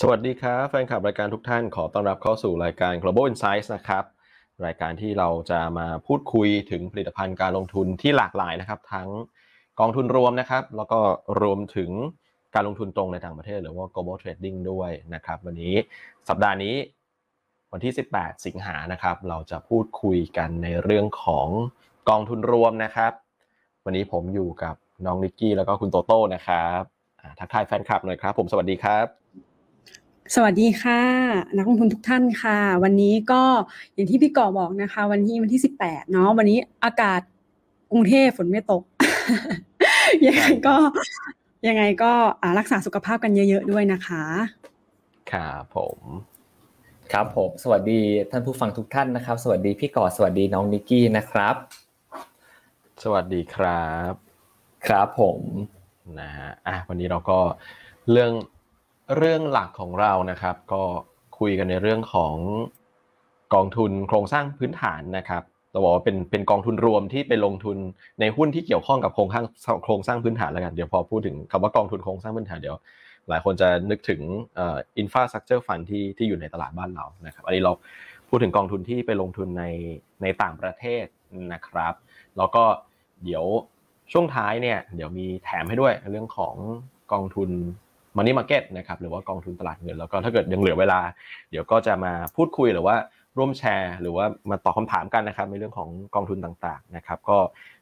สวัสดีครับ แฟนคลับรายการทุกท่านขอต้อนรับเข้าสู่รายการ Global Insights นะครับ รายการที่เราจะมาพูดคุยถึงผลิตภัณฑ์การลงทุนที่หลากหลายนะครับ ทั้งกองทุนรวมนะครับ แล้วก็รวมถึงการลงทุนตรงในต่างประเทศ หรือว่า global trading ด้วยนะครับ วันนี้สัปดาห์นี้วันที่ 18 สิงหานะครับ เราจะพูดคุยกันในเรื่องของกองทุนรวมนะครับ วันนี้ผมอยู่กับน้องนิกกี้แล้วก็คุณโตโต้นะครับทักทายแฟนคลับหน่อยครับ ผมสวัสดีครับ สวัสดีค่ะ นักลงทุนทุกท่านค่ะ วันนี้ก็อย่างที่พี่ก่อบอกนะคะ วันที่วันที่สิบแปดเนาะวันนี้อากาศกรุงเทพฝนไม่ตกยังไงก็ยังไงก็รักษาสุขภาพกันเยอะ ๆ ด้วยนะคะครับผม ครับผม สวัสดีท่านผู้ฟังทุกท่านนะครับ สวัสดีพี่ก่อสวัสดีน้องนิกกี้นะครับ สวัสดีครับ ครับผมนะฮะอะวันนี้เราก็เรื่อง เรื่องหลักของเรานะครับ ก็คุยกันในเรื่องของกองทุนโครงสร้างพื้นฐานนะครับเราบอกว่าเป็นเป็นกองทุนรวมที่ไปลงทุนในหุ้นที่เกี่ยวข้องกับโครงสร้างโครงสร้างพื้นฐานแล้วกันเดี๋ยวพอพูดถึงคำว่ากองทุนโครงสร้างพื้นฐานเดี๋ยว หลายคนจะนึกถึง infrastructure fund ที่ที่อยู่ในตลาดบ้านเรานะครับอันนี้เราพูดถึงกองทุนที่ไปลงทุนในในต่างประเทศนะครับแล้วก็เดี๋ยวช่วงท้ายเนี่ยเดี๋ยวมีแถมให้ด้วยเรื่องของกองทุน มันนี่มาเก็ตนะครับหรือว่ากองทุนตลาดเงินแล้วก็ถ้าเกิดยังเหลือเวลา เดี๋ยวก็จะมาพูดคุยหรือว่าร่วมแชร์ หรือว่ามาตอบคาถามกันนะครับในเรื่องของกองทุนต่างๆนะครับก็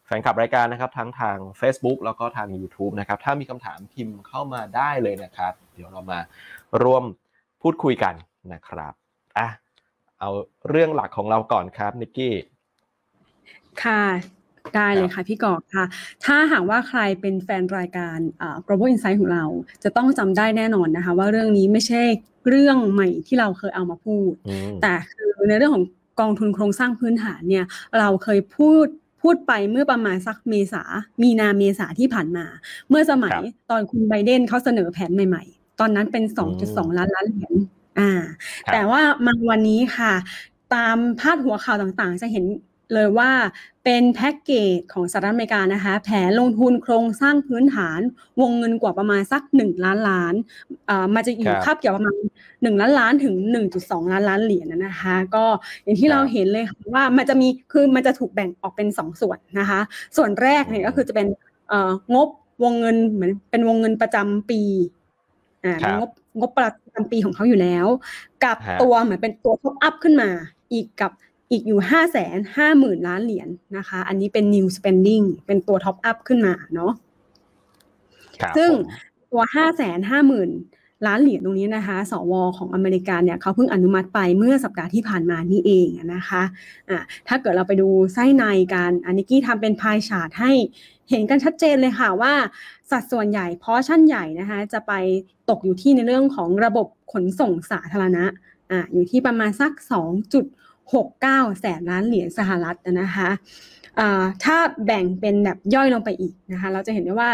แฟนคลับรายการนะครับทั้งทาง Facebook แล้วก็ทาง YouTube นะครับถ้ามีคำถามพิมพ์เข้ามาได้เลยนะครับ เดี๋ยวเรามาร่วมพูดคุยกันนะครับอะเอาเรื่องหลักของเราก่อนครับนิกกี้ค่ะ ได้เลยค่ะพี่กอกค่ะ ถ้าหากว่าใครเป็นแฟนรายการ global insight ของเรา จะต้องจำได้แน่นอนนะคะ ว่าเรื่องนี้ไม่ใช่เรื่องใหม่ที่เราเคยเอามาพูด แต่คือในเรื่องของกองทุนโครงสร้างพื้นฐานเนี่ย เราเคยพูดพูดไปเมื่อประมาณสักเมษา มีนาเมษาที่ผ่านมา เมื่อสมัยตอนคุณไบเดนเขาเสนอแผนใหม่ๆ ตอนนั้นเป็น 2.2 ล้านล้านเหรียญอ่า แต่ว่ามาวันนี้ค่ะ ตามพาดหัวข่าวต่างๆ จะเห็น เลยว่าเป็นแพ็กเกจของสหรัฐอเมริกานะคะแผนลงทุนโครงสร้างพื้นฐานวงเงินกว่าประมาณสัก 1 ล้านล้านมาจะอยู่คาบเกี่ยวประมาณ 1 ล้านล้านถึง 1.2 ล้านล้านเหรียญนะคะ ก็อย่างที่เราเห็นเลยว่ามันจะมีคือมันจะถูกแบ่งออกเป็น 2 ส่วนนะคะ ส่วนแรกเนี่ยก็คือจะเป็นงบวงเงินเหมือนเป็นวงเงินประจำปีอ่างบงบประจำปีของเขาอยู่แล้ว กับตัวเหมือนเป็นตัวท็อปอัพขึ้นมาอีกกับ อีกอยู่ห้าแสนห้าหมื่นล้านเหรียญนะคะ อันนี้เป็น new spending เป็นตัว top up ขึ้นมาเนาะซึ่งตัวห้าแสนห้าหมื่นล้านเหรียญตรงนี้นะคะ สวของอเมริกาเนี่ยเขาเพิ่งอนุมัติไปเมื่อสัปดาห์ที่ผ่านมานี่เองนะคะะถ้าเกิดเราไปดูไส้ในการอันนี้กี้ทำเป็นพายชาร์ตให้เห็นกันชัดเจนเลยค่ะว่าสัดส่วนใหญ่พอชั่นใหญ่นะคะจะไปตกอยู่ที่ในเรื่องของระบบขนส่งสาธารณะอ่าอยู่ที่ประมาณสัก2จุด 69 แสนล้านเหรียญสหรัฐนะคะถ้าแบ่งเป็นแบบย่อยลงไปอีกนะคะเราจะเห็นได้ว่า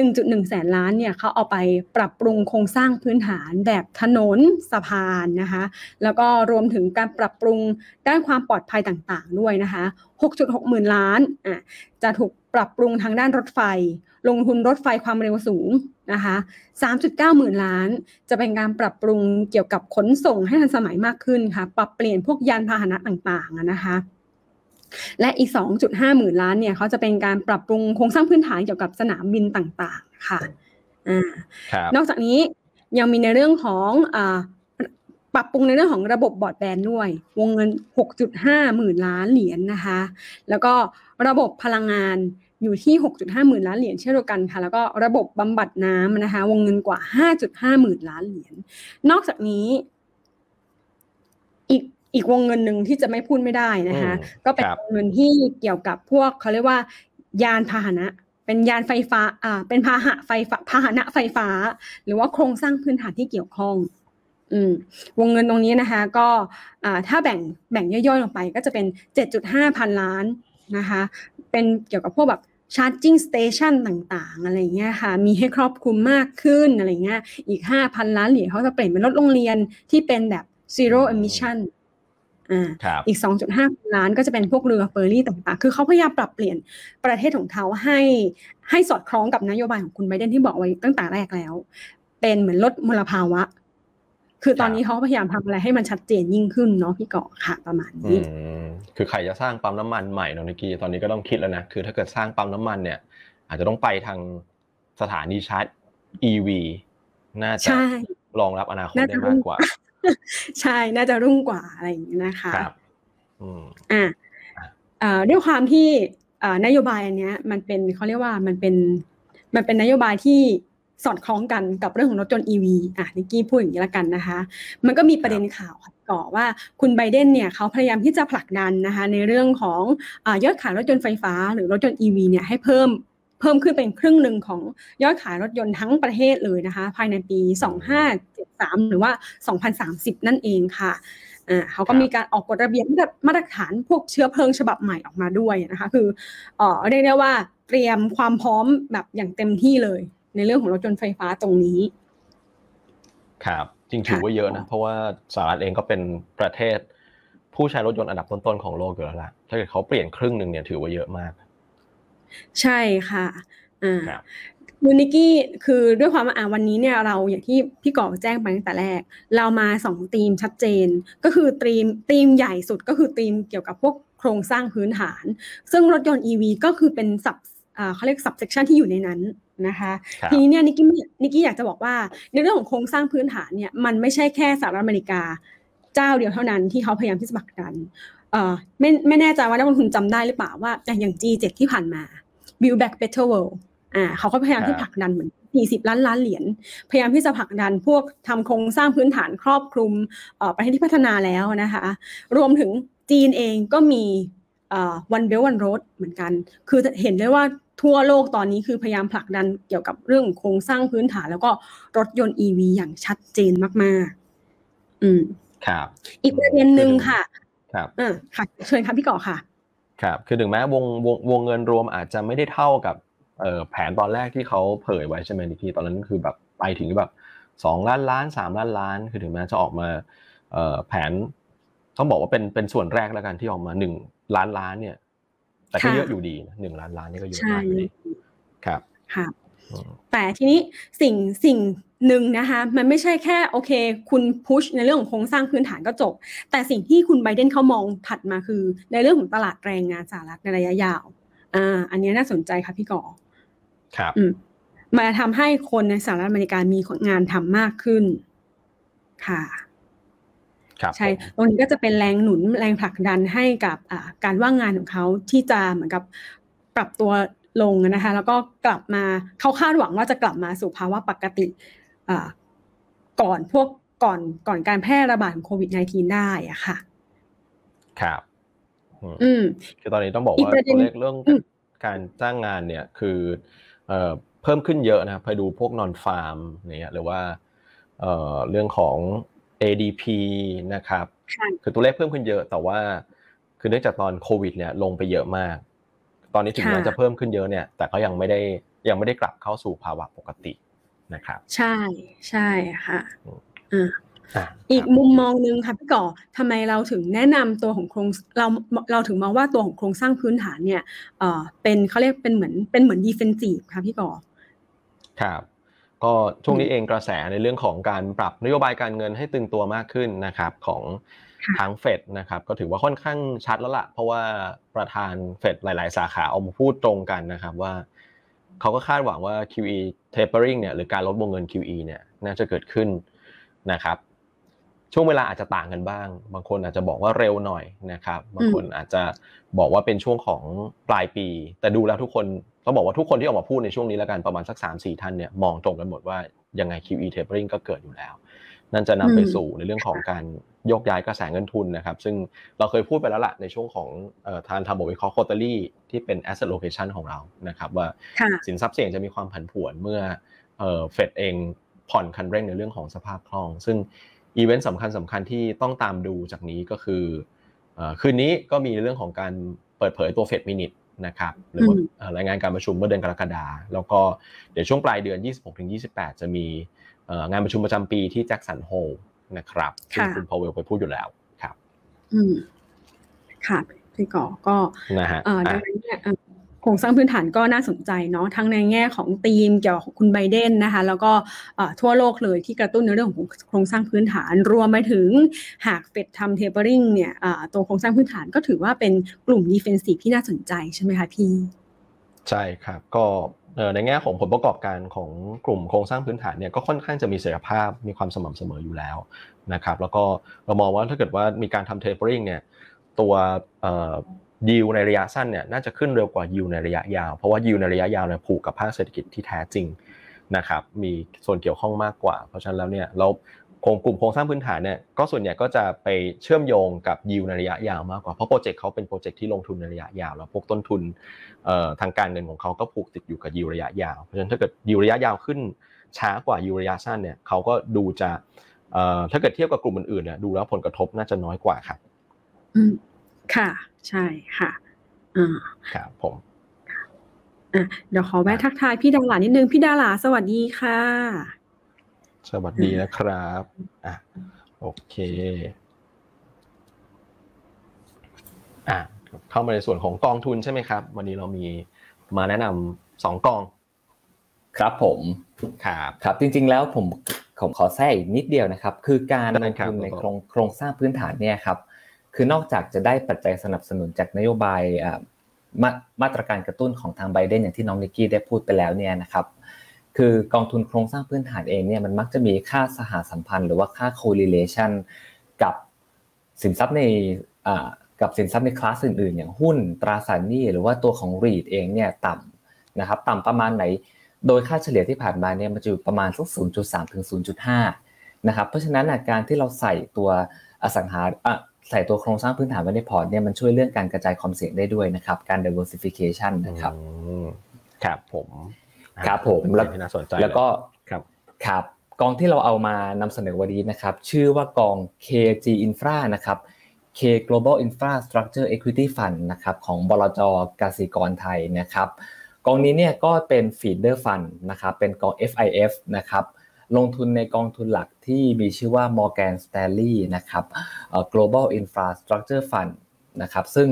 1.1 แสนล้านเนี่ยเขาเอาไปปรับปรุงโครงสร้างพื้นฐานแบบถนนสะพานนะคะแล้วก็รวมถึงการปรับปรุงด้านความปลอดภัยต่างๆด้วยนะคะ 6.6 หมื่นล้านอะจะถูกปรับปรุงทางด้านรถไฟ ลงทุนรถไฟความเร็วสูงนะคะ3.9 หมื่นล้าน จะเป็นการปรับปรุงเกี่ยวกับขนส่งให้ทันสมัยมากขึ้นค่ะ ปรับเปลี่ยนพวกยานพาหนะต่างๆนะคะและอีก 2.5 หมื่นล้านเนี่ยเขาจะเป็นการปรับปรุงโครงสร้างพื้นฐานเกี่ยวกับสนามบินต่างๆ ค่ะอ่านอกจากนี้ยังมีในเรื่องของอ่า ปรับปรุงในเรื่องของระบบบอร์ดแบนด์ด้วย วงเงิน 6.5 หมื่นล้านเหรียญนนะคะ แล้วก็ระบบพลังงานอยู่ที่ 6.5 หมื่นล้านเหรียญเช่นเดียวกันค่ะ แล้วก็ระบบบำบัดน้ำนะคะ วงเงินกว่า 5.5 หมื่นล้านเหรียญ นอกจากนี้ อีกอีกวงเงินหนึ่งที่จะไม่พูดไม่ได้นะคะ ก็เป็นวงเงินที่เกี่ยวกับพวกเขาเรียกว่า ยานพาหนะ เป็นยานไฟฟ้า อ่า เป็นพาหะไฟฟ้าพาหนะไฟฟ้า หรือว่าโครงสร้างพื้นฐานที่เกี่ยวข้อง อืมวงเงินตรงนี้นะคะ ก็อ่าถ้าแบ่งแบ่งย่อยๆลงไปก็จะเป็น 7.5 พันล้านนะคะ เป็นเกี่ยวกับพวกแบบชาร์จิ่งสเตชันต่างๆ อะไรเงี้ยค่ะ มีให้ครอบคลุมมากขึ้นอะไรเงี้ย อีกห้าพันล้านเหรียญเขาจะเปลี่ยนเป็นรถโรงเรียนที่เป็นแบบ zero emission อ่า อีก 2.5 ล้านก็จะเป็นพวกเรือเฟอร์รี่ต่างๆ คือเขาพยายามปรับเปลี่ยนประเทศของเขาให้ให้สอดคล้องกับนโยบายของคุณไบเดนที่บอกไว้ตั้งแต่แรกแล้ว เป็นเหมือนลดมลภาวะ คือตอนครับนี้เขาพยายามทำอะไรให้มันชัดเจนยิ่งขึ้นเนาะพี่เกาะค่ะประมาณอืนี้มคือใครจะสร้างปั๊มน้ำมันใหม่เนอะนิกกี้ตอนนี้ก็ต้องคิดแล้วนะคือถ้าเกิดสร้างปั๊มน้ำมันเนี่ย อาจจะต้องไปทางสถานีชาร์จ EV น่าจะใช่รองรับอนาคตน่าได้จะมากกว่า ใช่น่าจะรุ่งกว่าอะไรอย่างนี้นะคะครับอืมอะอะเอ่อด้วยความที่เอ่อนโยบายอันเนี้ย มันเป็นเขาเรียกว่ามันเป็นมันเป็นนโยบายที่ สอดคล้องกันกับเรื่องของรถยนต์ EV อะนิกกี้พูดอย่างนี้ละกันนะคะ มันก็มีประเด็นข่าวก่อว่าคุณไบเดนเนี่ยเขาพยายามที่จะผลักดันนะคะในเรื่องของอยอดขายรถยนต์ไฟฟ้า หรือรถยนต์ EV เนี่ยให้เพิ่มเพิ่มขึ้นเป็นครึ่งหนึ่งของยอดขายรถยนต์ทั้งประเทศเลยนะคะ ภายในปี 2573 หรือว่า 2030 นั่นเองค่ะเขาก็มีการออกกฎระเบียบมาตรฐานพวกเชื้อเพลิงฉบับใหม่ออกมาด้วยนะคะ คือเอเรียกได้ว่าเตรียมความพร้อมแบบอย่างเต็มที่เลย ในเรื่องของรถยนต์ไฟฟ้าตรงนี้ ครับ จริงถือว่าเยอะนะ เพราะว่าสหรัฐเองก็เป็นประเทศ ผู้ใช้รถยนต์อันดับต้นๆของโลกอยู่แล้วล่ะถ้าเกิดเขาเปลี่ยนครึ่งหนึ่งเนี่ยถือว่าเยอะมาก ใช่ค่ะอ่าครับคือนิกกี้คือด้วยความว่าอ่าวันนี้เนี่ยเราอย่างที่พี่ก่อแจ้งไปตั้งแต่แรก เรามาสองธีมชัดเจน ก็คือธีมธีมใหญ่สุดก็คือธีมเกี่ยวกับพวกโครงสร้างพื้นฐาน ซึ่งรถยนต์ EV ก็คือเป็นสับอ่า เขาเรียก subsection ที่อยู่ในนั้นนะคะครับทีนี้เนี่ยนิกกี้นิกกี้อยากจะบอกว่าในเรื่องของโครงสร้างพื้นฐานเนี่ยมันไม่ใช่แค่สหรัฐอเมริกา เจ้าเดียวเท่านั้นที่เขาพยายามที่จะผลักดันเอ่อไม่ไม่แน่ใจว่านักลงทุนจำได้หรือเปล่าว่าอย่าง G7 ที่ผ่านมา Build Back Better World อ่าเขาก็พยายามที่ครับผลักดันเหมือน40 ล้านล้านเหรียญพยายามที่จะผลักดันพวกทำโครงสร้างพื้นฐานครอบคลุมเอ่อประเทศที่พัฒนาแล้วนะคะ รวมถึงจีนเองก็มีเอ่อ One Belt One Road เหมือนกัน คือเห็นได้ว่า ทั่วโลกตอนนี้คือพยายามผลักดันเกี่ยวกับเรื่องโครงสร้างพื้นฐาน แล้วก็รถยนต์ EV อย่างชัดเจนมาก ๆ อืมครับ อีกประเด็นหนึ่งค่ะ ครับอ่าค่ะ เชิญค่ะพี่ก่อค่ะ ครับ คือถึงแม้วงวงวงเงินรวมอาจจะไม่ได้เท่ากับเอ่อแผนตอนแรกที่เขาเผยไว้ใช่ไหมนิกกี้ตอนนั้นคือแบบไปถึงแบบสองล้านล้านสามล้านล้าน คือถึงแม้จะออกมาเอ่อแผนต้องบอกว่าเป็นเป็นส่วนแรกแล้วกันที่ออกมาหนึ่งล้านล้านเนี่ย แต่ก็ค่ะเยอะอยู่ดีนะหนึ่งล้านล้านนี่ก็เยอะใช่มากอยู่ดีครับค่ะอืมแต่ทีนี้สิ่งสิ่งหนึ่งนะคะมันไม่ใช่แค่โอเค คุณพุชในเรื่องของโครงสร้างพื้นฐานก็จบ แต่สิ่งที่คุณไบเดนเขามองถัดมาคือ ในเรื่องของตลาดแรงงานสหรัฐในระยะยาวอ่าอันนี้น่าสนใจค่ะพี่ก่อครับอืมมาทำให้คนในสหรัฐอเมริกามีงานทำมากขึ้นค่ะครับ ใช่ผมตรงนี้ก็จะเป็นแรงหนุนแรงผลักดันให้กับอ่าการว่างงานของเขาที่จะเหมือนกับปรับตัวลงนะคะแล้วก็กลับมาเขาคาดหวังว่าจะกลับมาสู่ภาวะปกติอ่าก่อนพวกก่อนก่อนการแพร่ระบาดของโควิด -19 ได้อะค่ะ ครับ อืมอืมคือตอนนี้ต้องบอกอีกว่าประเด็ตัวนเลขเรื่องอืมการจ้างงานเนี่ยคือเอ่อเพิ่มขึ้นเยอะนะครับไปดูพวกนอนฟาร์มเนี่ยหรือว่าเอ่อเรื่องของ ADP นะครับค่ะคือตัวเลขเพิ่มขึ้นเยอะแต่ว่า คือเนื่องจากตอนโควิดเนี่ยลงไปเยอะมาก ตอนนี้ถึงแม้ค่ะจะเพิ่มขึ้นเยอะเนี่ย แต่ก็ยังไม่ได้ยังไม่ได้กลับเข้าสู่ภาวะปกตินะครับ ใช่ใช่ค่ะอืมอ่าอะอีกครับมุมมองหนึ่งค่ะพี่ก่อทำไมเราถึงแนะนำตัวของโครงเราเราถึงมองว่าตัวของโครงสร้างพื้นฐานเนี่ยเอ่อเป็นเขาเรียกเป็นเหมือนเป็นเหมือนดีเฟนซีฟค่ะพี่ก่อครับ ก็ช่วงนี้อืมเองกระแสในเรื่องของการปรับนโยบายการเงินให้ตึงตัวมากขึ้นนะครับของค่ะทางเฟดนะครับก็ถือว่าค่อนข้างชัดแล้วล่ะ เพราะว่าประธานเฟดหลาย ๆ สาขาออกมาพูดตรงกันนะครับว่าเขาก็คาดหวังว่า QE tapering เนี่ยหรือการลดวงเงิน QE เนี่ยน่าจะเกิดขึ้นนะครับ ช่วงเวลาอาจจะต่างกันบ้าง บางคนอาจจะบอกว่าเร็วหน่อยนะครับ บางคนอาจจะบอกว่าเป็นช่วงของปลายปี แต่ดูแล้วทุกคนต้องบอกว่าทุกคนที่ออกมาพูดในช่วงนี้แล้วกันประมาณสัก3 4ท่านเนี่ยมองตรงกันหมดว่ายังไง QE tapering ก็เกิดอยู่แล้ว นั่นจะนำไปอืมสู่ในเรื่องของการโยกย้ายกระแสเงินทุนนะครับ ซึ่งเราเคยพูดไปแล้วล่ะในช่วงของเอ่อทางทำบทวิเคราะห์ quarterly ที่เป็น asset location ของเรานะครับว่าค่ะสินทรัพย์เสี่ยงจะมีความผันผวนเมื่อเอ่อเฟดเองผ่อนคันเร่งในเรื่องของสภาพคล่อง ซึ่ง อีเวนต์สำคัญสำคัญที่ต้องตามดูจากนี้ก็คือเอ่อคืนนี้ก็มีเรื่องของการเปิดเผยตัวเฟดมินิทนะครับหรือว่าอืมเอ่อรายงานการประชุมเมื่อเดือนกรกฎาแล้วก็เดี๋ยวช่วงปลายเดือน 26-28 จะมีเอ่องานประชุมประจำปีที่แจ็คสันโฮลนะครับซึ่งค่ะคุณพาวเวลไปพูดอยู่แล้วครับ อืมค่ะพี่ก่อก็นะฮะเอ่อดัอะงนั้นเนี่ยเอ่อ โครงสร้างพื้นฐานก็น่าสนใจเนาะทั้งในแง่ของธีมเกี่ยวกับคุณไบเดนนะคะแล้วก็ทั่วโลกเลยที่กระตุ้นในเรื่องของโครงสร้างพื้นฐาน รวมไปถึงหากเฟดทำ tapering เนี่ยตัวโครงสร้างพื้นฐานก็ถือว่าเป็นกลุ่ม defensive ที่น่าสนใจใช่ไหมคะพี่ใช่ครับก็ในแง่ของผลประกอบการของกลุ่มโครงสร้างพื้นฐานเนี่ยก็ค่อนข้างจะมีเสถียรภาพมีความสม่ำเสมออยู่แล้วนะครับแล้วก็เรามองว่าถ้าเกิดว่ามีการทำ tapering เนี่ยตัว ยิวในระยะสั้นเนี่ยน่าจะขึ้นเร็วกว่ายิวในระยะยาว เพราะว่ายิวในระยะยาวเนี่ยผูกกับภาคเศรษฐกิจที่แท้จริงนะครับมีส่วนเกี่ยวข้องมากกว่า เพราะฉะนั้นแล้วเนี่ยเราโครงกลุ่มโครงสร้างพื้นฐานเนี่ยก็ส่วนใหญ่ก็จะไปเชื่อมโยงกับยิวในระยะยาวมากกว่าเพราะโปรเจกต์เขาเป็นโปรเจกต์ที่ลงทุนในระยะยาว แล้วพวกต้นทุนทางการเงินของเขาก็ผูกติดอยู่กับยิวระยะยาวเพราะฉะนั้นถ้าเกิดยิวระยะยาวขึ้นช้ากว่ายิวระยะสั้นเนี่ยเขาก็ดูจะถ้าเกิดเทียบกับกลุ่มอื่นๆเนี่ยดูแล้วผลกระทบน่าจะน้อยกว่าครับอื ค่ะ ใช่ค่ะอ่าครับผมอะเดี๋ยวขอแวะทักทายพี่ดารานิดนึง พี่ดาราสวัสดีค่ะ สวัสดีนะครับอะโอเคอะเข้ามาในส่วนของกองทุนใช่ไหมครับ วันนี้เรามีมาแนะนำสองกอง ครับผมครับครับจริง ๆ แล้วผมผมขอแทรกอีกนิดเดียวนะครับ คือการลงทุนในโครงโครงสร้างพื้นฐานเนี่ยครับ คือนอกจากจะได้ปัจจัยสนับสนุนจากนโยบายมามาตรการกระตุ้นของทางไบเดนอย่างที่น้องนิกกี้ได้พูดไปแล้วเนี่ยนะครับคือกองทุนโครงสร้างพื้นฐานเองเนี่ยมันมักจะมีค่าสหสัมพันธ์ หรือว่าค่า correlation กับสินทรัพย์ในกับสินทรัพย์ในคลาสอื่นๆ อย่างหุ้นตราสารหนี้หรือว่าตัวของ REIT เองเนี่ยต่ำนะครับต่ำประมาณไหน โดยค่าเฉลี่ยที่ผ่านมาเนี่ยมันจะอยู่ประมาณสัก 0.3 ถึง 0.5 นะครับเพราะฉะนั้นการที่เราใส่ตัวอสังหา ใส่ตัวโครงสร้างพื้นฐานไว้ในพอร์ตเนี่ยมันช่วยเรื่องการกระจายความเสี่ยงได้ด้วยนะครับ การ diversification นะครับครับผมครับผมแล้วน่าสนใจแล้วก็ครับครับกองที่เราเอามานำเสนอวันนี้นะครับ ชื่อว่ากอง KG Infra นะครับ K Global Infrastructure Equity Fund นะครับของบลจกสิกรไทยนะครับ กองนี้เนี่ยก็เป็น feeder fund นะครับเป็นกอง FIF นะครับ ลงทุนในกองทุนหลักที่มีชื่อว่า Morgan Stanley นะครับ Global Infrastructure Fund นะครับซึ่ง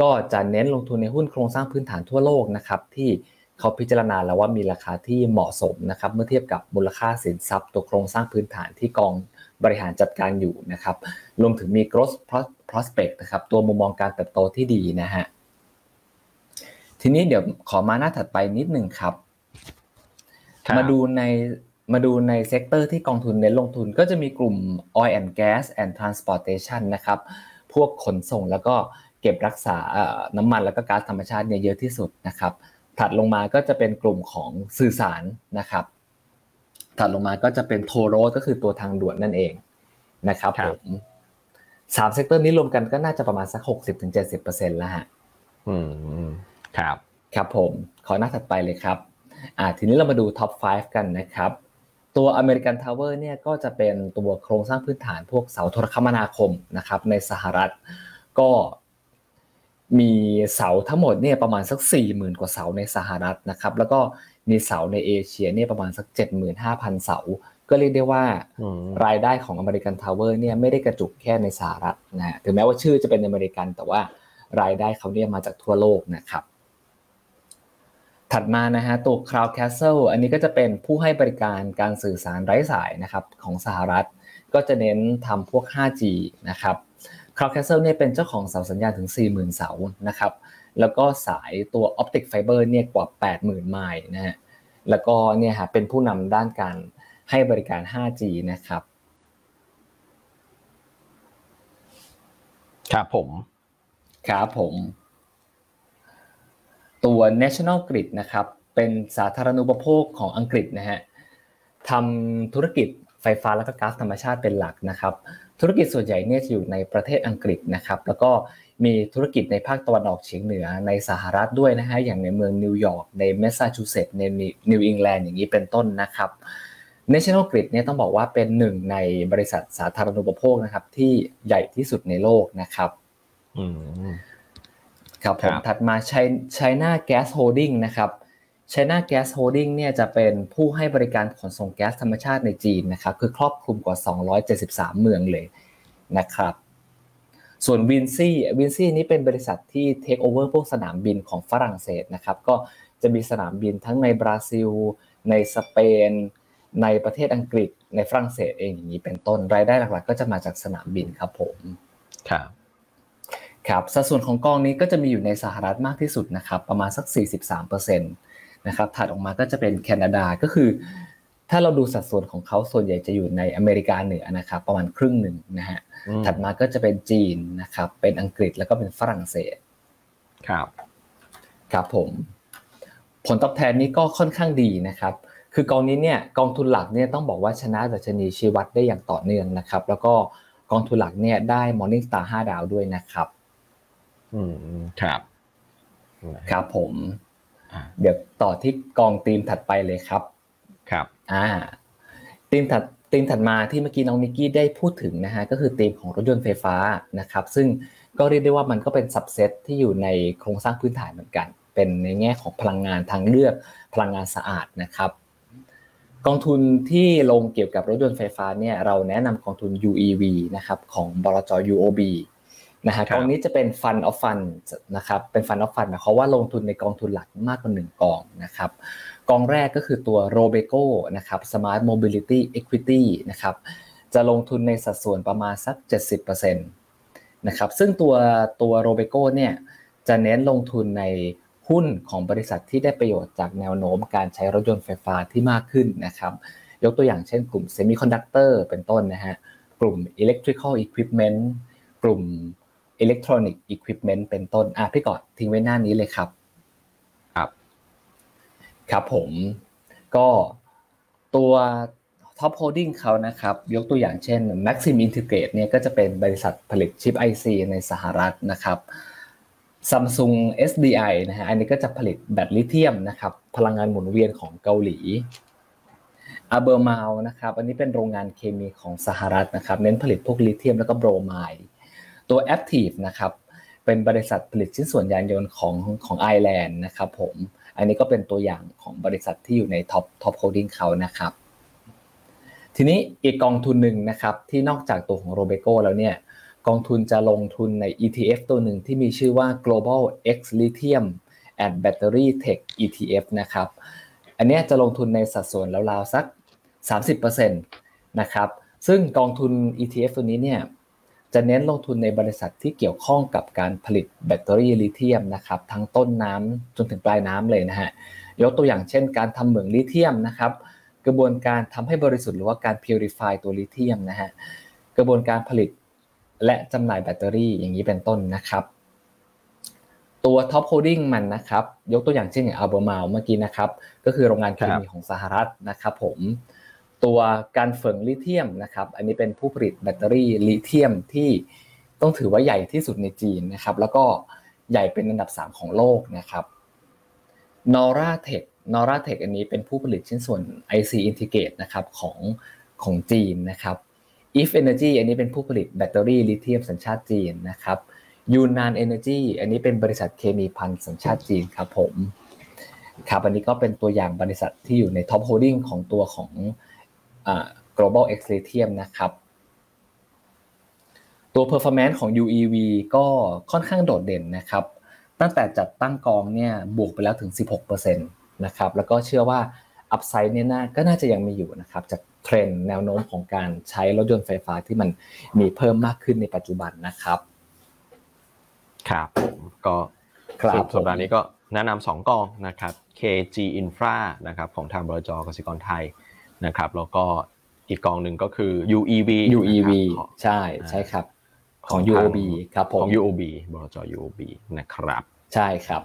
ก็จะเน้นลงทุนในหุ้นโครงสร้างพื้นฐานทั่วโลกนะครับที่เขาพิจารณาแล้วว่ามีราคาที่เหมาะสมนะครับเมื่อเทียบกับมูลค่าสินทรัพย์ ตัวโครงสร้างพื้นฐานที่กองบริหารจัดการอยู่นะครับรวมถึงมี growth prospect นะครับตัวมุมมองการเติบโตที่ดีนะฮะทีนี้เดี๋ยวขอมาหน้าถัดไปนิดหนึ่งครับ มาดูใน มาดูใน sector ที่กองทุนเน้นลงทุนก็จะมีกลุ่ม oil and gas and transportation นะครับพวกขนส่งแล้วก็เก็บรักษาน้ำมันแล้วก็ก๊าซธรรมชาติเนี่ยเยอะที่สุดนะครับ ถัดลงมาก็จะเป็นกลุ่มของสื่อสารนะครับ ถัดลงมาก็จะเป็น toll road ก็คือตัวทางด่วนนั่นเองนะครับผมสาม sector นี้รวมกันก็น่าจะประมาณสักหกสิบถึงเจ็ดสิบเปอร์เซ็นต์แล้วฮะอืมครับ ครับผม ขอหน้าถัดไปเลยครับ อ่า ทีนี้เรามาดู top 5 กันนะครับ ตัว American Tower เนี่ยก็จะเป็นตัวโครงสร้างพื้นฐานพวกเสาโทรคมนาคมนะครับในสหรัฐก็มีเสาทั้งหมดเนี่ยประมาณสัก 40,000 กว่าเสาในสหรัฐนะครับแล้วก็มีเสาในเอเชียเนี่ยประมาณสัก 75,000 เสา ก็เรียกได้ว่ารายได้ของ American Tower เนี่ยไม่ได้กระจุกแค่ในสหรัฐนะฮะถึงแม้ว่าชื่อจะเป็นอเมริกันแต่ว่ารายได้เขาเนี่ยมาจากทั่วโลกนะครับ ถัดมานะฮะตัว Cloud Castle อันนี้ก็จะเป็นผู้ให้บริการการสื่อสารไร้สายนะครับของสหรัฐ ก็จะเน้นทำพวก 5G นะครับ Cloud Castle เนี่ยเป็นเจ้าของเสาสัญญาณถึง 40,000 เสานะครับ แล้วก็สายตัว Optic Fiber เนี่ยกว่า 80,000 ไมล์นะฮะ แล้วก็เนี่ยฮะเป็นผู้นำด้านการให้บริการ 5G นะครับ ครับผม ครับผม ตัว National Grid นะครับเป็นสาธารณูปโภคของอังกฤษนะฮะทำธุรกิจไฟฟ้าและก็ก๊าซธรรมชาติเป็นหลักนะครับ ธุรกิจส่วนใหญ่เนี่ยจะอยู่ในประเทศอังกฤษนะครับแล้วก็มีธุรกิจในภาคตะวันออกเฉียงเหนือในสหรัฐด้วยนะฮะอย่างในเมืองนิวยอร์กในแมสซาชูเซตส์ในนิวอิงแลนด์อย่างนี้เป็นต้นนะครับ National Grid เนี่ยต้องบอกว่าเป็นหนึ่งในบริษัทสาธารณูปโภคนะครับที่ใหญ่ที่สุดในโลกนะครับ ครับผมถัดมา China Gas Holding นะครับ China Gas Holding เนี่ยจะเป็นผู้ให้บริการขนส่งแก๊สธรรมชาติในจีนนะครับคือครอบคลุมกว่า 273 เมืองเลยนะครับส่วน Vinci Vinci นี้เป็นบริษัทที่เทคโอเวอร์พวกสนามบินของฝรั่งเศสนะครับก็จะมีสนามบินทั้งในบราซิล ในสเปน ในประเทศอังกฤษในฝรั่งเศสเองอย่างนี้เป็นต้นรายได้หลักๆ ก็จะมาจากสนามบินครับผมครับ ครับสัดส่วนของกองนี้ก็จะมีอยู่ในสหรัฐมากที่สุดนะครับประมาณสัก 43%นะครับถัดออกมาก็จะเป็นแคนาดาก็คือ ถ้าเราดูสัดส่วนของเขาส่วนใหญ่จะอยู่ในอเมริกาเหนือนะครับประมาณครึ่งหนึ่งนะฮะอืมถัดมาก็จะเป็นจีนนะครับเป็นอังกฤษแล้วก็เป็นฝรั่งเศสครับครับผมผลตอบแทนนี้ก็ค่อนข้างดีนะครับ คือกองนี้เนี่ยกองทุนหลักเนี่ยต้องบอกว่าชนะดัชนีชี้วัดได้อย่างต่อเนื่องนะครับ แล้วก็กองทุนหลักเนี่ยได้ Morning Star 5 ดาวด้วยนะครับ อืมครับครับผมอ่าเดี๋ยวต่อที่กองทีมถัดไปเลยครับ ครับ อ่าทีมถัดทีมถัดมาที่เมื่อกี้น้องนิกกี้ได้พูดถึงนะฮะก็คือทีมของรถยนต์ไฟฟ้านะครับ ซึ่งก็เรียกได้ว่ามันก็เป็นสับเซตที่อยู่ในโครงสร้างพื้นฐานเหมือนกัน เป็นในแง่ของพลังงานทางเลือกพลังงานสะอาดนะครับ กองทุนที่ลงเกี่ยวกับรถยนต์ไฟฟ้าเนี่ยเราแนะนำกองทุน UEV นะครับของบลจ UOB นะฮะครับกองนี้จะเป็น Fund of Fund นะครับเป็น Fund of Fund หมายความว่าลงทุนในกองทุนหลักมากกว่าหนึ่งกองนะครับกองแรกก็คือตัว Robeco นะครับ Smart Mobility Equity นะครับจะลงทุนในสัดส่วนประมาณสัก 70%นะครับซึ่งตัวตัว Robeco เนี่ยจะเน้นลงทุนในหุ้นของบริษัทที่ได้ประโยชน์จากแนวโน้มการใช้รถยนต์ไฟฟ้าที่มากขึ้นนะครับยกตัวอย่างเช่นกลุ่ม Semiconductor เป็นต้นนะฮะกลุ่ม Electrical Equipment กลุ่ม Electronic Equipment เป็นต้นอะพี่กอดทิ้งไว้หน้านี้เลยครับครับ ครับผมก็ตัว top holding เขานะครับ ยกตัวอย่างเช่น Maxim Integrated เนี่ยก็จะเป็นบริษัทผลิตชิป IC ในสหรัฐนะครับ Samsung SDI นะฮะอันนี้ก็จะผลิตแบตลิเธียมนะครับ พลังงานหมุนเวียนของเกาหลี a b e r m a l นะครับ อันนี้เป็นโรงงานเคมีของสหรัฐนะครับ เน้นผลิตพวกลิเธียมแล้วก็โบรไมด์ ตัว Aptiv นะครับเป็นบริษัทผลิตชิ้นส่วนยานยนต์ของของไอร์แลนด์นะครับผมอันนี้ก็เป็นตัวอย่างของบริษัทที่อยู่ใน top top holding เขานะครับทีนี้อีกกองทุนหนึ่งนะครับที่นอกจากตัวของ Robeco แล้วเนี่ยกองทุนจะลงทุนใน ETF ตัวหนึ่งที่มีชื่อว่า Global X Lithium and Battery Tech ETF นะครับ อันนี้จะลงทุนในสัดส่วนราวๆสัก 30%นะครับ ซึ่งกองทุน ETF ตัวนี้เนี่ย จะเน้นลงทุนในบริษัทที่เกี่ยวข้องกับการผลิตแบตเตอรี่ลิเธียมนะครับทั้งต้นน้ำจนถึงปลายน้ำเลยนะฮะยกตัวอย่างเช่น การทำเหมืองลิเธียมนะครับกระบวนการทำให้บริสุทธิ์หรือว่าการ purify ตัวลิเธียมนะฮะกระบวนการผลิตและจำหน่ายแบตเตอรี่อย่างนี้เป็นต้นนะครับ ตัว top holding มันนะครับ ยกตัวอย่างเช่นอย่างอัลเบอร์มาเมื่อกี้นะครับ ก็คือโรงงานเคมีของสหรัฐนะครับผม ตัว Ganfeng Lithium นะครับ อันนี้เป็นผู้ผลิตแบตเตอรี่ลิเธียมที่ต้องถือว่าใหญ่ที่สุดในจีนนะครับ แล้วก็ใหญ่เป็นอันดับ 3 ของโลกนะครับ NAURA Tech NAURA Tech อันนี้เป็นผู้ผลิตชิ้นส่วน IC Integrate นะครับของของจีนนะครับ EVE Energy อันนี้เป็นผู้ผลิตแบตเตอรี่ลิเธียมสัญชาติจีนนะครับ Yunnan Energy อันนี้เป็นบริษัทเคมีพันสัญชาติจีนครับผมครับอันนี้ก็เป็นตัวอย่างบริษัทที่อยู่ใน Top Holding ของตัวของ Global X Lithium นะครับตัว performance ของ UEV ก็ค่อนข้างโดดเด่นนะครับ ตั้งแต่จัดตั้งกองเนี่ยบวกไปแล้วถึง 16%นะครับ แล้วก็เชื่อว่าอัพไซด์เนี่ยน่าก็น่าจะยังมีอยู่นะครับ จากเทรนด์แนวโน้มของการใช้รถยนต์ไฟฟ้าที่มันมีเพิ่มมากขึ้นในปัจจุบันนะครับ ครับผมก็ครับสรุปสัปดาห์นี้ก็แนะนำสองกองนะครับ KG Infra นะครับของทางบลจกสิกรไทย นะครับแล้วก็อีกกองหนึ่งก็คือ UEV UEV นะครับใช่ใช่ครับ ของของทาง UOB ครับผขมอง UOB บลจ UOB นะครับ ใช่ครับ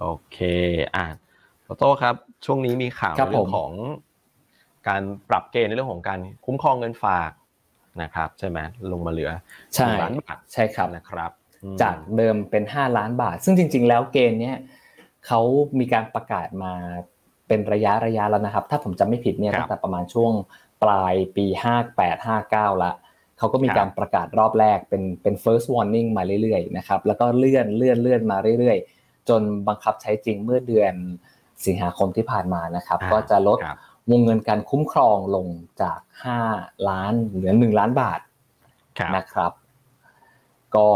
โอเคอะโต้ครับ ช่วงนี้มีข่าวครับในเรื่อผมงของการปรับเกณฑ์ในเรื่องของการคุ้มครองเงินฝากนะครับ ใช่ไหมลงมาเหลือใช่หนึ่งล้านบาทใช่ครับนะครับอืมจากเดิมเป็น 5 ล้านบาท ซึ่งจริง ๆ แล้วเกณฑ์เนี้ยเขามีการประกาศมา เป็นระยะระยะแล้วนะครับ ถ้าผมจำไม่ผิดเนี่ยครับตั้งแต่ประมาณช่วงปลายปี 58 59ละเขาก็มีครับการประกาศรอบแรกเป็นเป็น first warning มาเรื่อยๆนะครับแล้วก็เลื่อนเลื่อนเลื่อนมาเรื่อยๆ จนบังคับใช้จริงเมื่อเดือนสิงหาคมที่ผ่านมานะครับอ่าก็จะลดครับวงเงินการคุ้มครองลงจาก 5 ล้านเหลือ 1 ล้านบาทครับนะครับ ก็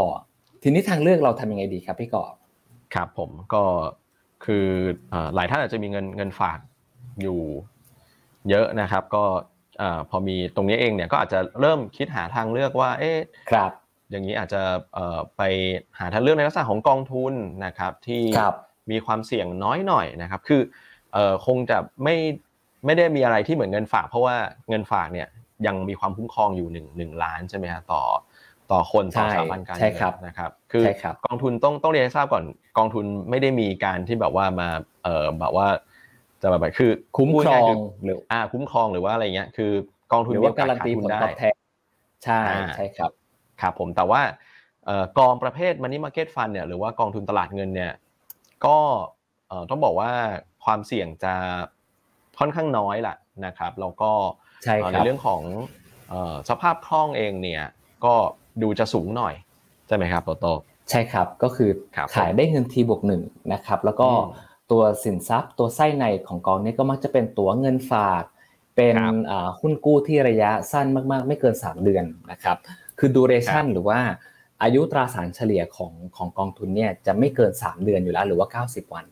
ทีนี้ทางเลือกเราทำยังไงดีครับพี่กอบครับผมก็ คือเอ่อหลายท่านอาจจะมีเงินเงินฝากอยู่เยอะนะครับ ก็เอ่อพอมีตรงนี้เองเนี่ยก็อาจจะเริ่มคิดหาทางเลือกว่า เอ๊ะครับอย่างนี้อาจจะเอ่อไปหาทางเลือกในลักษณะของกองทุนนะครับที่ครับมีความเสี่ยงน้อยหน่อยนะครับ คือเอ่อคงจะไม่ไม่ได้มีอะไรที่เหมือนเงินฝาก เพราะว่าเงินฝากเนี่ยยังมีความคุ้มครองอยู่หนึ่งหนึ่งล้านใช่ไหมฮะต่อ ต่อคนต่อใช่สถาบันการใช่เงิครับนนะครับคือใช่ครับกองทุนต้องต้องเรียนให้ทราบก่อนกองทุนไม่ได้มีการที่แบบว่ามาเอ่อแบบว่าจะแบบคือคุ้มครองพูดง่ายๆหรืออ่าคุ้มครองหรือว่าอะไรเงี้ยคือกองทุนหรือมีว่าโอกาสการันตีขยทุผลได้ตอบแทนใช่อ่าใช่ครับครับผมแต่ว่าเอ่อกองประเภท Money Market Fund เนี่ยหรือว่ากองทุนตลาดเงินเนี่ยก็เอ่อต้องบอกว่าความเสี่ยงจะค่อนข้างน้อยแหละนะครับแล้วก็ใช่เอ่อคในรับเรื่องของเอ่อสภาพคล่องเองเนี่ยก็ ดูจะสูงหน่อย ใช่ไหมครับโตโตใช่ครับก็คือครับขายได้เงินทีบวกหนึ่งนะครับแล้วก็อืมตัวสินทรัพย์ตัวไส้ในของกองนี้ก็มักจะเป็นตัวเงินฝาก เป็นครับอ่าหุ้นกู้ที่ระยะสั้นมาก ๆ ไม่เกิน 3 เดือนนะครับคือดูเรชั่นครับหรือว่าอายุตราสารเฉลี่ยของของกองทุนเนี่ยจะไม่เกิน 3 เดือนอยู่แล้วหรือว่า 90 วัน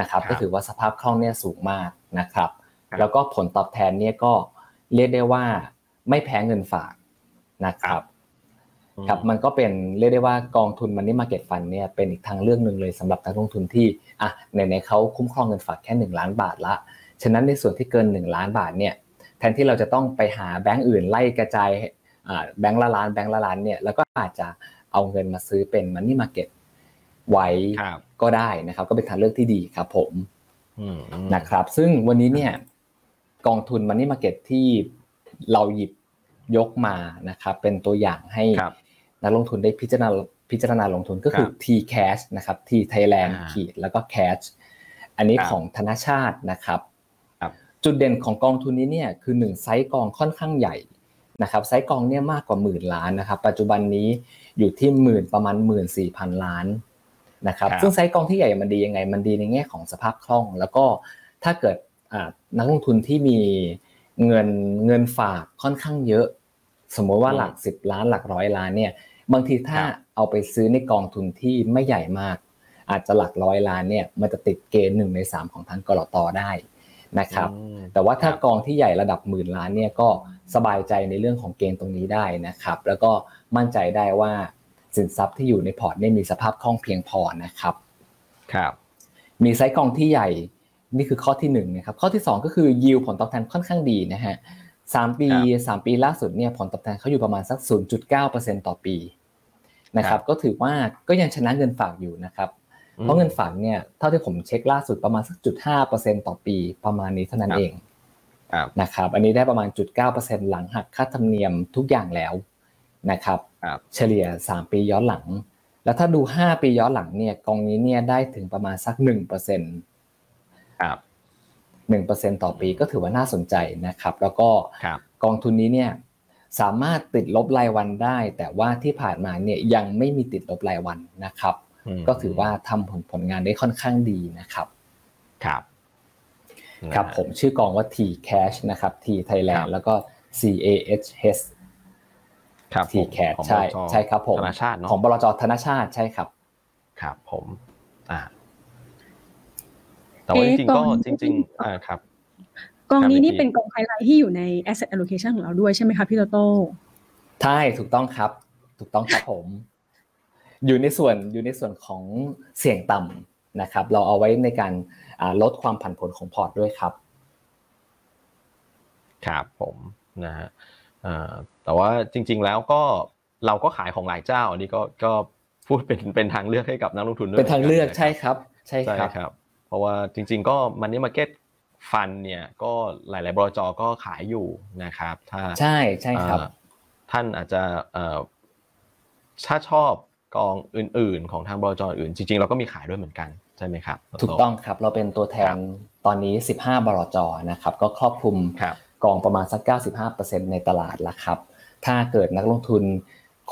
นะครับครับก็ถือว่าสภาพคล่องเนี่ยสูงมากนะครับครับ แล้วก็ผลตอบแทนเนี่ยก็เรียกได้ว่าไม่แพ้เงินฝากนะครับ ครับมันก็เป็นเรียกได้ว่ากองทุนมันนี่มาเก็ตฟันเนี่ยเป็นอีกทางเลือกหนึ่งเลยสำหรับนักลงทุนที่อะในในๆเขาคุ้มครองเงินฝากแค่ 1 ล้านบาทละฉะนั้นในส่วนที่เกิน 1 ล้านบาทเนี่ยแทนที่เราจะต้องไปหาแบงก์อื่นไล่กระจายอ่าแบงก์ละล้านแบงก์ละล้านเนี่ยแล้วก็อาจจะเอาเงินมาซื้อเป็นมันนี่มาเก็ตไว้ครับก็ได้นะครับ ก็เป็นทางเลือกที่ดีครับผมอืมนะครับ ซึ่งวันนี้เนี่ยกองทุนมันนี่มาเก็ตที่เราหยิบยกมานะครับเป็นตัวอย่างให้ครับ นักลงทุนได้พิจารณาพิจารณาลงทุนก็คือครับ T Cash นะครับ T Thailand อ่าขีดแล้วก็ Cash อันนี้ครับของธนชาตินะครับครับ จุดเด่นของกองทุนนี้เนี่ยคือหนึ่งไซส์กองค่อนข้างใหญ่นะครับไซส์กองเนี่ยมากกว่าหมื่นล้านนะครับ ปัจจุบันนี้อยู่ที่หมื่นประมาณหมื่นสี่พันล้านนะครับครับซึ่งไซส์กองที่ใหญ่มันดียังไง มันดีในแง่ของสภาพคล่อง แล้วก็ถ้าเกิดอ่านักลงทุนที่มีเงินเงินฝากค่อนข้างเยอะ สมมติว่าหลักสิบล้านหลักร้อยล้านเนี่ย บางทีถ้าครับเอาไปซื้อในกองทุนที่ไม่ใหญ่มาก อาจจะหลักร้อยล้านเนี่ยมันจะติดเกณฑ์หนึ่งในสามของทางกลตได้นะครับอืมแต่ว่าถ้าครับกองที่ใหญ่ระดับหมื่นล้านเนี่ยก็สบายใจในเรื่องของเกณฑ์ตรงนี้ได้นะครับ แล้วก็มั่นใจได้ว่าสินทรัพย์ที่อยู่ในพอร์ตเนี่ยมีสภาพคล่องเพียงพอนะครับครับ มีไซส์กองที่ใหญ่นี่คือข้อที่หนึ่งนะครับข้อที่สองก็คือยิวผลตอบแทนค่อนข้างดีนะฮะสามปีครับสามปีล่าสุดเนี่ยผลตอบแทนเขาอยู่ประมาณสัก 0.9%ต่อปี นะครับก็ถือว่าก็ยังชนะเงินฝากอยู่นะครับเพราะเงินฝากเนี่ยเท่าที่ผมเช็คล่าสุดประมาณสักจุดห้าเปอร์เซ็นต่อปีประมาณนี้เท่านั้นครับเองครับนะครับอันนี้ได้ประมาณจุดเก้าเปอร์เซ็นหลังหักค่าธรรมเนียมทุกอย่างแล้วนะครับครับเฉลี่ยสามปีย้อนหลัง แล้วถ้าดูห้าปีย้อนหลังเนี่ยกองนี้เนี่ยได้ถึงประมาณสักหนึ่งเปอร์เซ็นต์ครับหนึ่งเปอร์เซ็นต่อปีก็ถือว่าน่าสนใจนะครับ แล้วก็ครับกองทุนนี้เนี่ย สามารถติดลบรายวันได้ แต่ว่าที่ผ่านมาเนี่ยยังไม่มีติดลบรายวันนะครับมก็ถือว่าทำผลผลงานได้ค่อนข้างดีนะครับครับครับนะฮะผมชื่อกองว่า T Cash นะครับ T ครั Thailand บแล้วก็ C A H H ครับ T ผม Cash ของใช่บจใช่ครับผมธนาชาติเนาะของบลจธนชาติใช่ครับครับผมอ่าแต่ว่าเอ๊ะจริงๆก็กองจริง ๆ อ่าครับ กองนี้ครับนี่พี่เป็นกองไฮไลท์ที่อยู่ใน asset allocation ของเราด้วยใช่ไหมคะพี่โตโต้ใช่ถูกต้องครับ ถูกต้องครับผม อยู่ในส่วนอยู่ในส่วนของเสี่ยงต่ำนะครับ เราเอาไว้ในการอ่าลดความผันผวนของพอร์ตด้วยครับ ครับผมนะฮะเอ่อแต่ว่าจริง ๆแล้วก็เราก็ขายของหลายเจ้าอันนี้ก็ก็พูดเป็นเป็นทางเลือกให้กับนักลงทุนด้วยเป็นทางเลือกหมืนนใช่นะครับ ใช่ใช่ครับครับ เพราะว่าจริง ๆ ก็มันนี่มาเก็ต ฟันเนี่ยก็หลาย ๆบลจก็ขายอยู่นะครับ ถ้าใช่ใช่ครับเอ่อท่านอาจจะเอ่อถ้าชอบกองอื่น ๆ ของทางบลจอื่น จริง ๆ เราก็มีขายด้วยเหมือนกันใช่ไหมครับ ถูกต้องครับเราเป็นตัวแทนตอนนี้ 15บลจนะครับ ก็ครอบคลุมครับกองประมาณสัก 95%ในตลาดแล้วครับ ถ้าเกิดนักลงทุน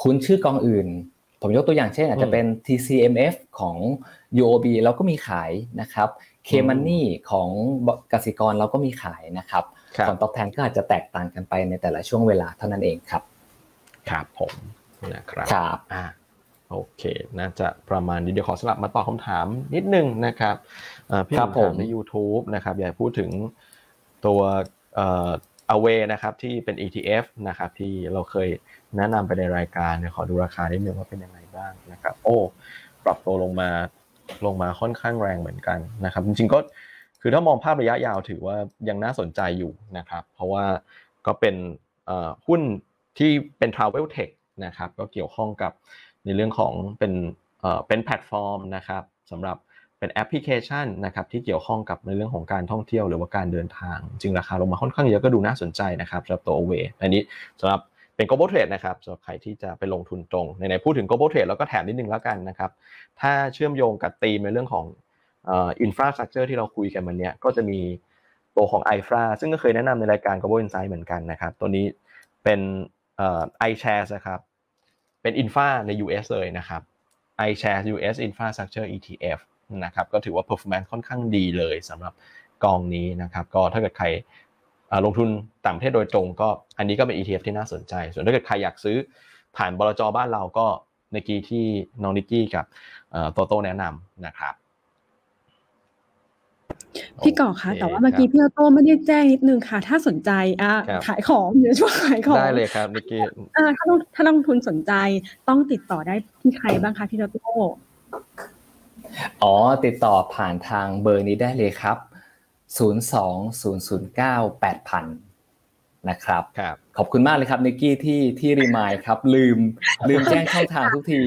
คุ้นชื่อกองอื่น ผมยกตัวอย่างเช่นอาจจะเป็น TCMF ของ UOB เราก็มีขายนะครับ K Money ของกสิกรเราก็มีขายนะครับครับผลตอบแทนก็อาจจะแตกต่างกันไปในแต่ละช่วงเวลาเท่านั้นเองครับ ครับผมนะครับครับอ่าโอเค น่าจะประมาณนี้เดี๋ยวขอสลับมาตอบคำถามนิดนึงนะครับเอ่อพี่หครันุ่บมผมถามใน YouTube นะครับอยากพูดถึงตัวเอ่อ Away นะครับที่เป็น ETF นะครับที่เราเคยแนะนำไปในรายการเนี่ยขอดูราคานิดนึงว่าเป็นยังไงบ้างนะครับ โอ้ ปรับตัวลงมา ลงมาค่อนข้างแรงเหมือนกันนะครับ จริงๆก็คือถ้ามองภาพระยะยาวถือว่ายังน่าสนใจอยู่นะครับ เพราะว่าก็เป็นหุ้นที่เป็น Travel Tech นะครับ ก็เกี่ยวข้องกับในเรื่องของเป็นเป็นแพลตฟอร์มนะครับสำหรับเป็นแอปพลิเคชันนะครับที่เกี่ยวข้องกับในเรื่องของการท่องเที่ยวหรือว่าการเดินทาง จริงราคาลงมาค่อนข้างเยอะก็ดูน่าสนใจนะครับสำหรับตัว Away อันนี้สำหรับ เป็น global trade นะครับสำหรับใครที่จะไปลงทุนตรงในๆพูดถึง global trade แล้วก็แถมนิดนึงแล้วกันนะครับ ถ้าเชื่อมโยงกับธีมในเรื่องของอ่อ infrastructure ที่เราคุยกันวันนี้ก็จะมีตัวของ i f r a ซึ่งก็เคยแนะนำในรายการ Global Insight เหมือนกันนะครับ ตัวนี้เป็นเอ่อ iShares นะครับ เป็น infra ใน US เลยนะครับ iShares US Infrastructure ETF นะครับก็ถือว่า performance ค่อนข้างดีเลยสำหรับกองนี้นะครับ ก็ถ้าเกิดใคร ลงทุนต่างประเทศโดยตรงก็อันนี้ก็เป็น ETF ที่น่าสนใจ ส่วนถ้าเกิดใครอยากซื้อผ่านบลจบ้านเราก็ในกี้ที่น้องนิกกี้กับเอ่อโตโต้แนะนำนะครับพี่ก่อคะโอเคแต่ว่าเมื่อกี้ครับพี่ออโต้ไม่ได้แจ้งนิดนึงค่ะ ถ้าสนใจอะครับขายของเดี๋ยวช่วงขายของได้เลยครับนิกกี้อ่าถ้าลงถ้าลงทุนสนใจต้องติดต่อได้ที่ใครบ้างคะพี่ออโต้อ๋อติดต่อผ่านทางเบอร์นี้ได้เลยครับ 020098000 นะครับครับ ขอบคุณมากเลยครับนิกกี้ที่ที่ remind ครับ ลืมลืมแจ้งช่องทางทุกที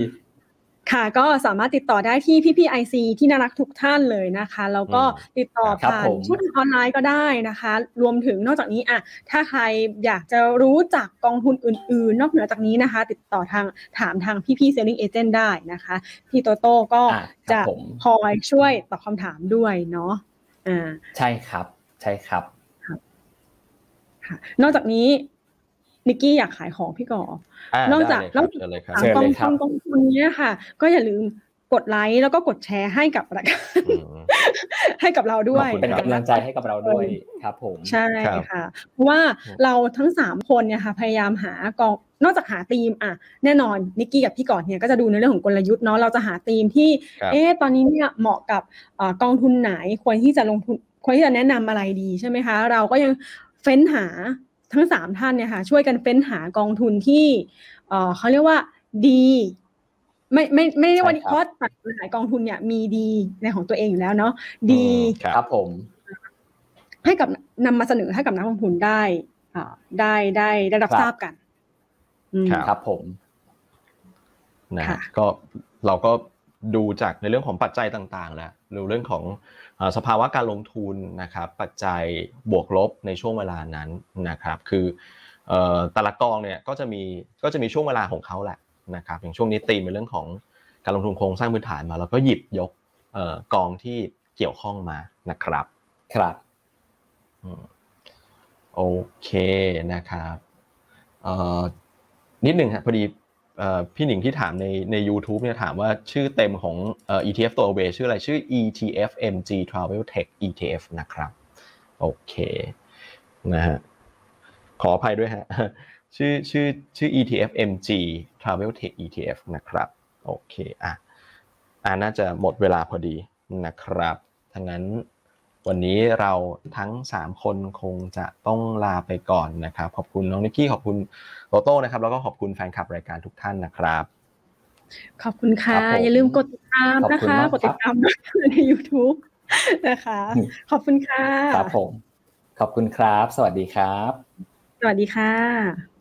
ค่ะ ก็สามารถติดต่อได้ที่พี่พี่ IC ที่น่ารักทุกท่านเลยนะคะ แล้วก็อืมติดต่อครับผ่านผมช่องทางออนไลน์ก็ได้นะคะ รวมถึงนอกจากนี้อะถ้าใครอยากจะรู้จักกองทุนอื่น ๆ นอกเหนือจากนี้นะคะ ติดต่อทางถามทางพี่พี่เซลลิงเอเจนต์ได้นะคะ พี่โตโต้ก็อะครับจะผมคอยช่วยตอบคำถามด้วยเนาะ อ่าใช่ครับ ใช่ครับค่ะนอกจากนี้นิกกี้อยากขายของพี่ก่อานอกจากได้เลยครับถามเชิญเลยครับเชิญกอเลงยครัทุบนกองทุนเนี้ยค่ะ ก็อย่าลืมกดไลค์แล้วก็กดแชร์ให้กับรายการอืมให้กับเราด้วยขอบคุณเป็นครับกำลังใจให้กับเราด้วยครับผมใช่ครับค่ะเพราะว่าเราทั้งสามคนเนี่ยค่ะ พยายามหากอง นอกจากหาธีมอะแน่นอนนิกกี้กับพี่ก่อนเนี่ยก็จะดูในเรื่องของกลยุทธ์เนาะเราจะหาธีมที่ครับเอ๊ะตอนนี้เนี่ยเหมาะกับเอ่อกองทุนไหนควรที่จะลงทุนควรที่จะแนะนำอะไรดีใช่ไหมคะ เราก็ยังเฟ้นหาทั้งสามท่านเนี่ยค่ะช่วยกันเฟ้นหากองทุนที่เอ่อเขาเรียกว่าดีไม่ไม่ไม่ได้ว่าดีใช่ครับเพราะแต่หลายกองทุนเนี่ยมีดีในของตัวเองอยู่แล้วเนาะดีอืมครับครับผม ให้กับนำมาเสนอให้กับนักลงทุนได้อ่าได้ได้ได้รับครับทราบกันอืม ครับครับผมนะค่ะฮะก็เราก็ดูจากในเรื่องของปัจจัยต่างๆแล้วดูเรื่องของเอ่อสภาวะการลงทุนนะครับปัจจัยบวกลบในช่วงเวลานั้นนะครับคือเอ่อแต่ละกองเนี่ยก็จะมีก็จะมีช่วงเวลาของเขาแหละนะครับอย่างช่วงนี้ตีมเป็นเรื่องของการลงทุนโครงสร้างพื้นฐานมาแล้วก็หยิบยกเอ่อกองที่เกี่ยวข้องมานะครับครับอืมโอเคนะครับเอ่อ นิดหนึ่งครับพอดีพี่หนิงที่ถามในใน u t u b e เนี่ยถามว่าชื่อเต็มของ ETF ตัว away ชื่ออะไรชื่อ ETF MG Travel Tech ETF นะครับ โอเคนะฮะขออภัยด้วยฮะชื่อชื่อชื่อ ETF MG Travel Tech ETF นะครับโอเคอะอ่าน่าจะหมดเวลาพอดีนะครับทั้งนั้น วันนี้เราทั้ง 3 คนคงจะต้องลาไปก่อนนะครับ ขอบคุณน้องนิกกี้ขอบคุณโตโต้นะครับ แล้วก็ขอบคุณแฟนคลับรายการทุกท่านนะครับ ขอบคุณค่ะครับผมอย่าลืมกดติดตามขอบนะคุณคะมากกดติดตามใน YouTube นะคะ ขอบคุณค่ะ ครับผม ขอบคุณครับ สวัสดีครับ สวัสดีค่ะ